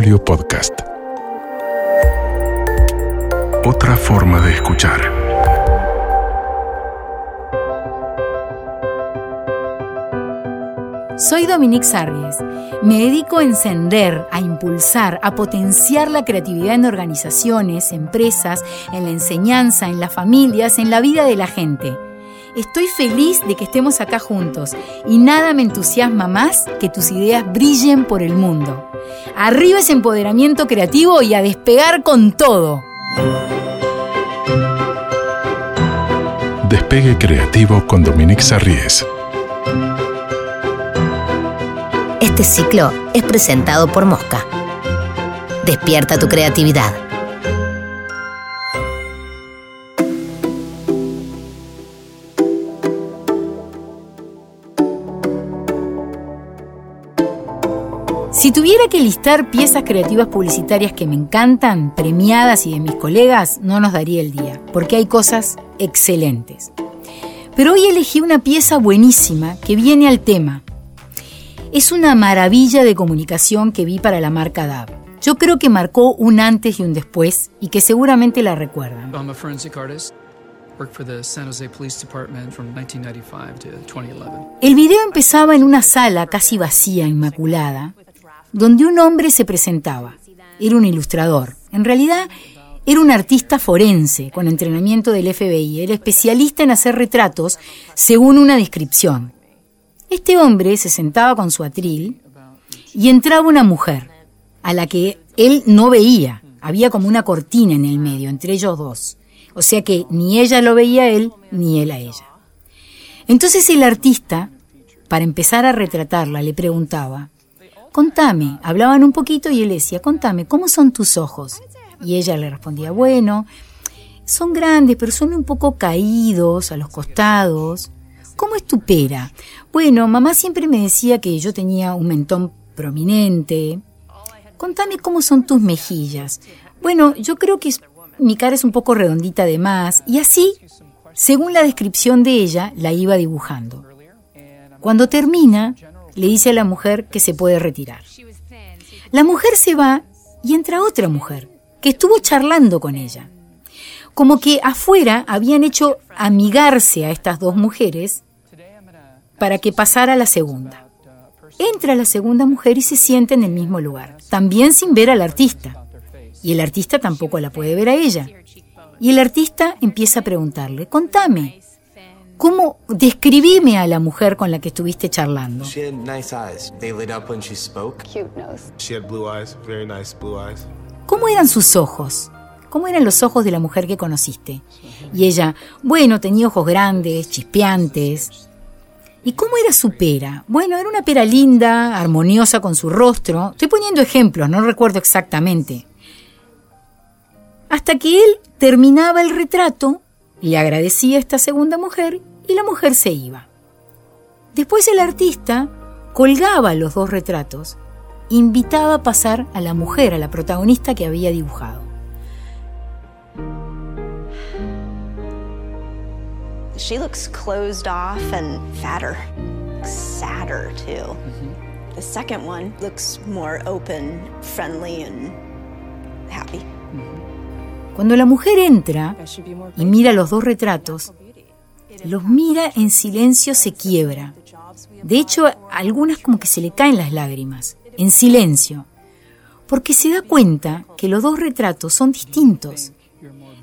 Podcast. Otra forma de escuchar. Soy Dominique Sarries. Me dedico a encender, a impulsar, a potenciar la creatividad en organizaciones, empresas, en la enseñanza, en las familias, en la vida de la gente. Estoy feliz de que estemos acá juntos y nada me entusiasma más que tus ideas brillen por el mundo. Arriba ese empoderamiento creativo y a despegar con todo. Despegue Creativo con Dominique Sarries. Este ciclo es presentado por Mosca. Despierta tu creatividad. Si tuviera que listar piezas creativas publicitarias que me encantan, premiadas y de mis colegas, no nos daría el día, porque hay cosas excelentes. Pero hoy elegí una pieza buenísima que viene al tema. Es una maravilla de comunicación que vi para la marca DAB. Yo creo que marcó un antes y un después y que seguramente la recuerdan. I'm a forensic artist. Worked for the San Jose Police Department from 1995 to 2011. El video empezaba en una sala casi vacía, inmaculada, donde un hombre se presentaba. Era un ilustrador. En realidad, era un artista forense con entrenamiento del FBI. Era especialista en hacer retratos según una descripción. Este hombre se sentaba con su atril y entraba una mujer, a la que él no veía. Había como una cortina en el medio, entre ellos dos. O sea que ni ella lo veía a él, ni él a ella. Entonces el artista, para empezar a retratarla, le preguntaba, contame, hablaban un poquito y él decía, contame, ¿cómo son tus ojos? Y ella le respondía, bueno, son grandes, pero son un poco caídos a los costados. ¿Cómo es tu pera? Bueno, mamá siempre me decía que yo tenía un mentón prominente. Contame cómo son tus mejillas. Bueno, yo creo que mi cara es un poco redondita de más. Y así, según la descripción de ella, la iba dibujando. Cuando termina, le dice a la mujer que se puede retirar. La mujer se va y entra otra mujer, que estuvo charlando con ella. Como que afuera habían hecho amigarse a estas dos mujeres para que pasara la segunda. Entra la segunda mujer y se sienta en el mismo lugar, también sin ver al artista. Y el artista tampoco la puede ver a ella. Y el artista empieza a preguntarle, contame, ¿cómo describime a la mujer con la que estuviste charlando? She had nice eyes. They lit up when she spoke. Cute nose. She had blue eyes, very nice blue eyes. ¿Cómo eran sus ojos? ¿Cómo eran los ojos de la mujer que conociste? Y ella, bueno, tenía ojos grandes, chispeantes. ¿Y cómo era su pera? Bueno, era una pera linda, armoniosa con su rostro. Estoy poniendo ejemplos, no recuerdo exactamente. Hasta que él terminaba el retrato, le agradecía a esta segunda mujer y la mujer se iba. Después el artista colgaba los dos retratos invitaba a pasar a la mujer, a la protagonista que había dibujado. She looks closed off and fatter. Sadder, too. The second one looks more open, friendly, and happy. Cuando la mujer entra y mira los dos retratos, los mira en silencio, se quiebra. De hecho, a algunas como que se le caen las lágrimas, en silencio, porque se da cuenta que los dos retratos son distintos.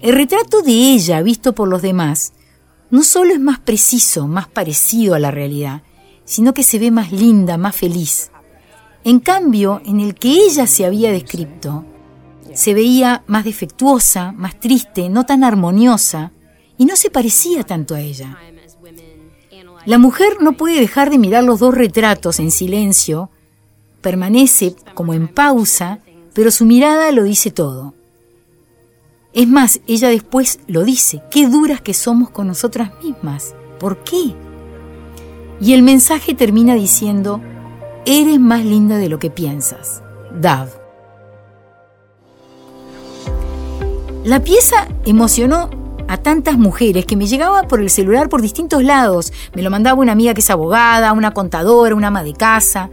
El retrato de ella, visto por los demás, no solo es más preciso, más parecido a la realidad, sino que se ve más linda, más feliz. En cambio, en el que ella se había descrito, se veía más defectuosa, más triste, no tan armoniosa, y no se parecía tanto a ella. La mujer no puede dejar de mirar los dos retratos en silencio, permanece como en pausa, pero su mirada lo dice todo. Es más, ella después lo dice, qué duras que somos con nosotras mismas. ¿Por qué? Y el mensaje termina diciendo, eres más linda de lo que piensas. Dav. La pieza emocionó a tantas mujeres que me llegaba por el celular por distintos lados. Me lo mandaba una amiga que es abogada, una contadora, una ama de casa.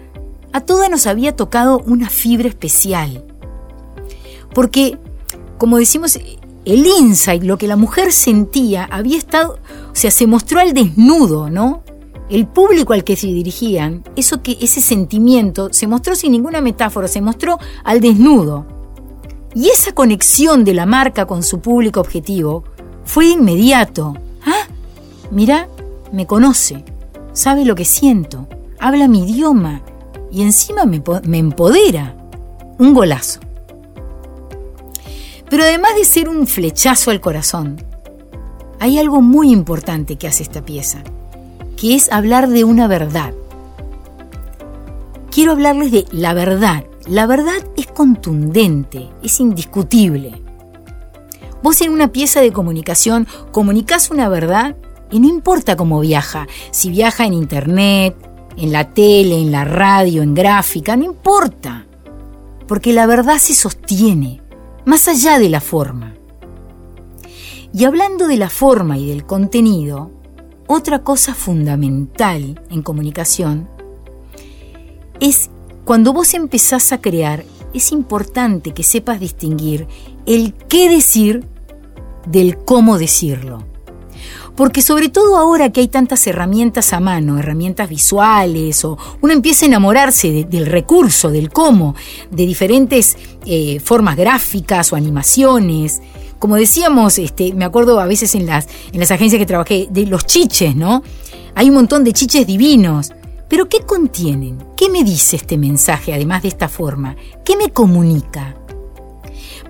A todas nos había tocado una fibra especial. Porque, como decimos, el insight, lo que la mujer sentía, había estado, o sea, se mostró al desnudo, ¿no? El público al que se dirigían, eso que, ese sentimiento, se mostró sin ninguna metáfora, se mostró al desnudo. Y esa conexión de la marca con su público objetivo fue inmediato. Ah, mira, me conoce, sabe lo que siento, habla mi idioma y encima me, me empodera. Un golazo. Pero además de ser un flechazo al corazón, hay algo muy importante que hace esta pieza, que es hablar de una verdad. Quiero hablarles de la verdad. La verdad es contundente, es indiscutible. Vos en una pieza de comunicación comunicás una verdad y no importa cómo viaja, si viaja en internet, en la tele, en la radio, en gráfica, no importa, porque la verdad se sostiene, más allá de la forma. Y hablando de la forma y del contenido, otra cosa fundamental en comunicación es cuando vos empezás a crear, es importante que sepas distinguir el qué decir del cómo decirlo. Porque sobre todo ahora que hay tantas herramientas a mano, herramientas visuales, o uno empieza a enamorarse del recurso, del cómo, de diferentes eh, formas gráficas o animaciones. Como decíamos, este, me acuerdo a veces en las, en las agencias que trabajé, de los chiches, ¿no? Hay un montón de chiches divinos. Pero ¿qué contienen? ¿Qué me dice este mensaje, además de esta forma? ¿Qué me comunica?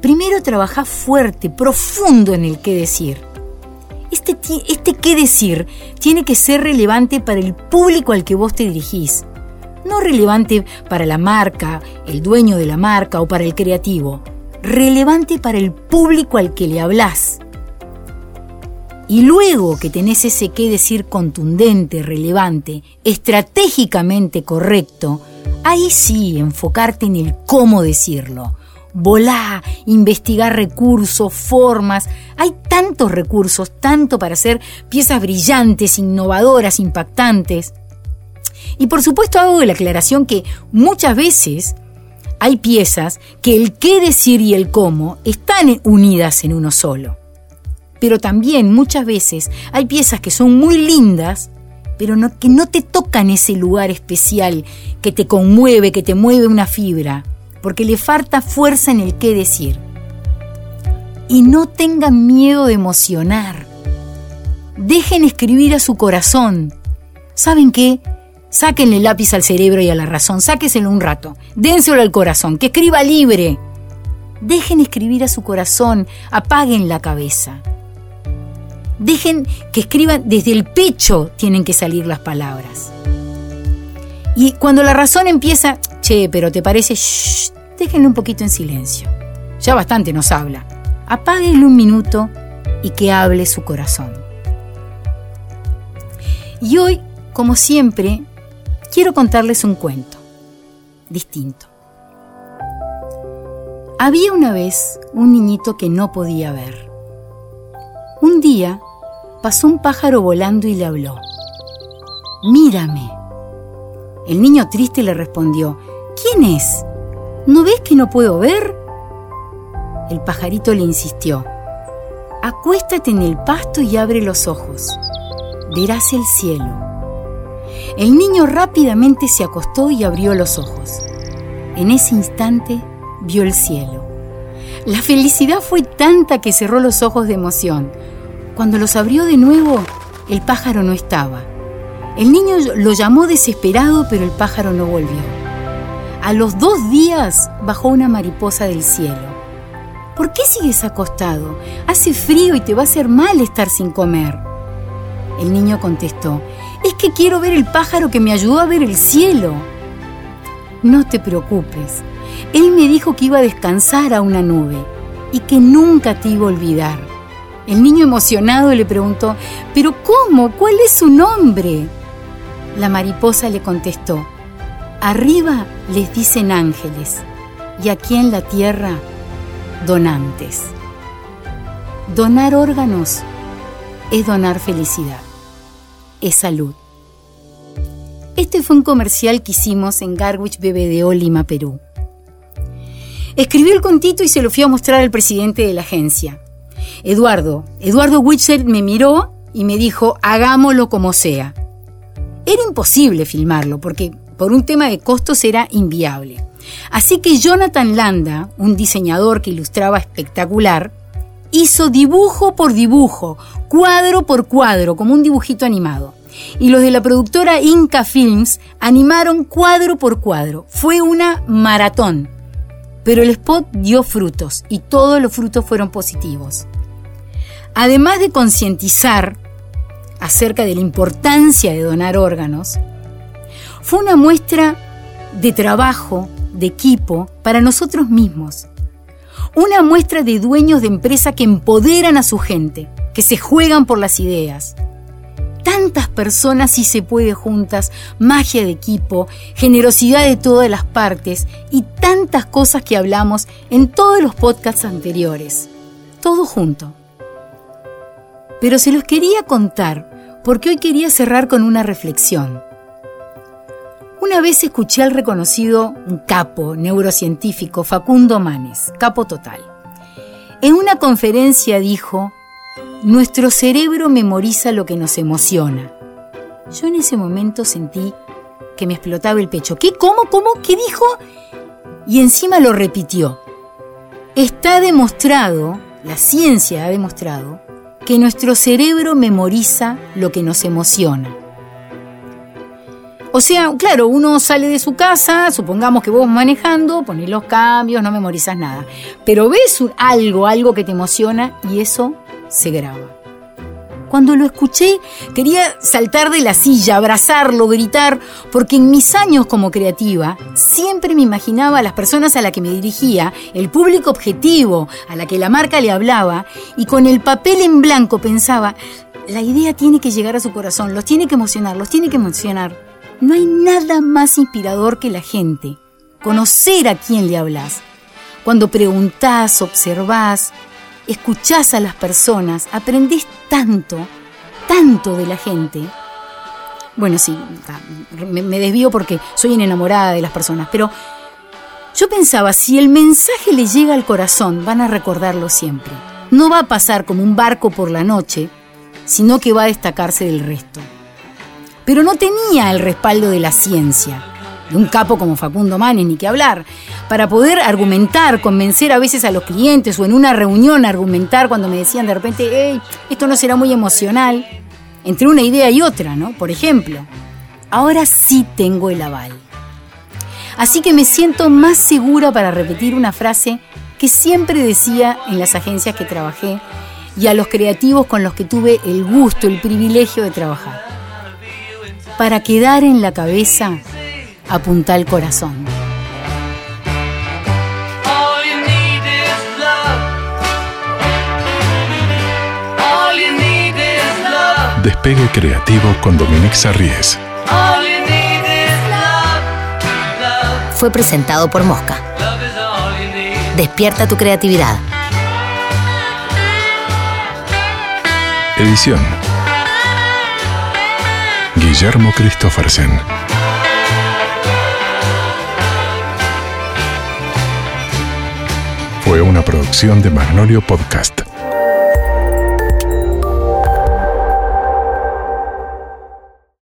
Primero trabaja fuerte, profundo en el qué decir este, este qué decir tiene que ser relevante para el público al que vos te dirigís. No relevante para la marca, el dueño de la marca o para el creativo. Relevante para el público al que le hablas. Y luego que tenés ese qué decir contundente, relevante, estratégicamente correcto, ahí sí enfocarte en el cómo decirlo volá, investigar recursos, formas. Hay tantos recursos, tanto para hacer piezas brillantes, innovadoras, impactantes. Y por supuesto hago la aclaración que muchas veces hay piezas que el qué decir y el cómo están unidas en uno solo. Pero también muchas veces hay piezas que son muy lindas, pero que no te tocan ese lugar especial que te conmueve, que te mueve una fibra porque le falta fuerza en el qué decir. Y no tengan miedo de emocionar. Dejen escribir a su corazón. ¿Saben qué? Sáquenle lápiz al cerebro y a la razón, sáqueselo un rato, dénselo al corazón, que escriba libre. Dejen escribir a su corazón, apaguen la cabeza. Dejen que escriban desde el pecho, tienen que salir las palabras. Y cuando la razón empieza, che, pero te parece, shh, déjenlo un poquito en silencio. Ya bastante nos habla. Apáguenle un minuto y que hable su corazón. Y hoy, como siempre, quiero contarles un cuento distinto. Había una vez un niñito que no podía ver. Un día pasó un pájaro volando y le habló. Mírame. El niño triste le respondió, ¿quién es? ¿No ves que no puedo ver? El pajarito le insistió. Acuéstate en el pasto y abre los ojos. Verás el cielo. El niño rápidamente se acostó y abrió los ojos. En ese instante vio el cielo. La felicidad fue tanta que cerró los ojos de emoción. Cuando los abrió de nuevo, el pájaro no estaba. El niño lo llamó desesperado, pero el pájaro no volvió. A los dos días bajó una mariposa del cielo. ¿Por qué sigues acostado? Hace frío y te va a hacer mal estar sin comer. El niño contestó, es que quiero ver el pájaro que me ayudó a ver el cielo. No te preocupes. Él me dijo que iba a descansar a una nube y que nunca te iba a olvidar. El niño emocionado le preguntó, ¿pero cómo? ¿Cuál es su nombre? La mariposa le contestó, Arriba les dicen ángeles y aquí en la tierra donantes. Donar órganos es donar felicidad, es salud. Este fue un comercial que hicimos en Garwich BBDO Lima, Perú. Escribí el contito y se lo fui a mostrar al presidente de la agencia. Eduardo, Eduardo Witzel me miró y me dijo, hagámoslo como sea. Era imposible filmarlo porque por un tema de costos era inviable. Así que Jonathan Landa, un diseñador que ilustraba espectacular, hizo dibujo por dibujo, cuadro por cuadro, como un dibujito animado. Y los de la productora Inca Films animaron cuadro por cuadro. Fue una maratón. Pero el spot dio frutos y todos los frutos fueron positivos. Además de concientizar acerca de la importancia de donar órganos, fue una muestra de trabajo, de equipo, para nosotros mismos. Una muestra de dueños de empresa que empoderan a su gente, que se juegan por las ideas. Tantas personas si se puede juntas, magia de equipo, generosidad de todas las partes y tantas cosas que hablamos en todos los podcasts anteriores. Todo junto. Pero se los quería contar porque hoy quería cerrar con una reflexión. Una vez escuché al reconocido capo neurocientífico Facundo Manes, capo total. En una conferencia dijo, nuestro cerebro memoriza lo que nos emociona. Yo en ese momento sentí que me explotaba el pecho. ¿Qué? ¿Cómo? ¿Cómo? ¿Qué dijo? Y encima lo repitió. Está demostrado, la ciencia ha demostrado, que nuestro cerebro memoriza lo que nos emociona. O sea, claro, uno sale de su casa, supongamos que vos manejando, pones los cambios, no memorizas nada. Pero ves algo, algo que te emociona y eso se graba. Cuando lo escuché, quería saltar de la silla, abrazarlo, gritar, porque en mis años como creativa siempre me imaginaba a las personas a las que me dirigía, el público objetivo a la que la marca le hablaba, y con el papel en blanco pensaba, la idea tiene que llegar a su corazón, los tiene que emocionar, los tiene que emocionar. No hay nada más inspirador que la gente, conocer a quién le hablas. Cuando preguntás, observás, escuchás a las personas, aprendés tanto, tanto de la gente. Bueno, sí, me, desvío porque soy enamorada de las personas, pero yo pensaba, si el mensaje le llega al corazón, van a recordarlo siempre. No va a pasar como un barco por la noche, sino que va a destacarse del resto pero no tenía el respaldo de la ciencia, de un capo como Facundo Manes, ni que hablar, para poder argumentar, convencer a veces a los clientes o en una reunión argumentar cuando me decían de repente, hey, esto no será muy emocional, entre una idea y otra, ¿no? Por ejemplo, ahora sí tengo el aval. Así que me siento más segura para repetir una frase que siempre decía en las agencias que trabajé y a los creativos con los que tuve el gusto, el privilegio de trabajar para quedar en la cabeza, apunta el corazón. Despegue creativo con Dominique Sarries. Fue presentado por Mosca. Despierta tu creatividad. Edición Guillermo Christophersen. Fue una producción de Magnolio Podcast.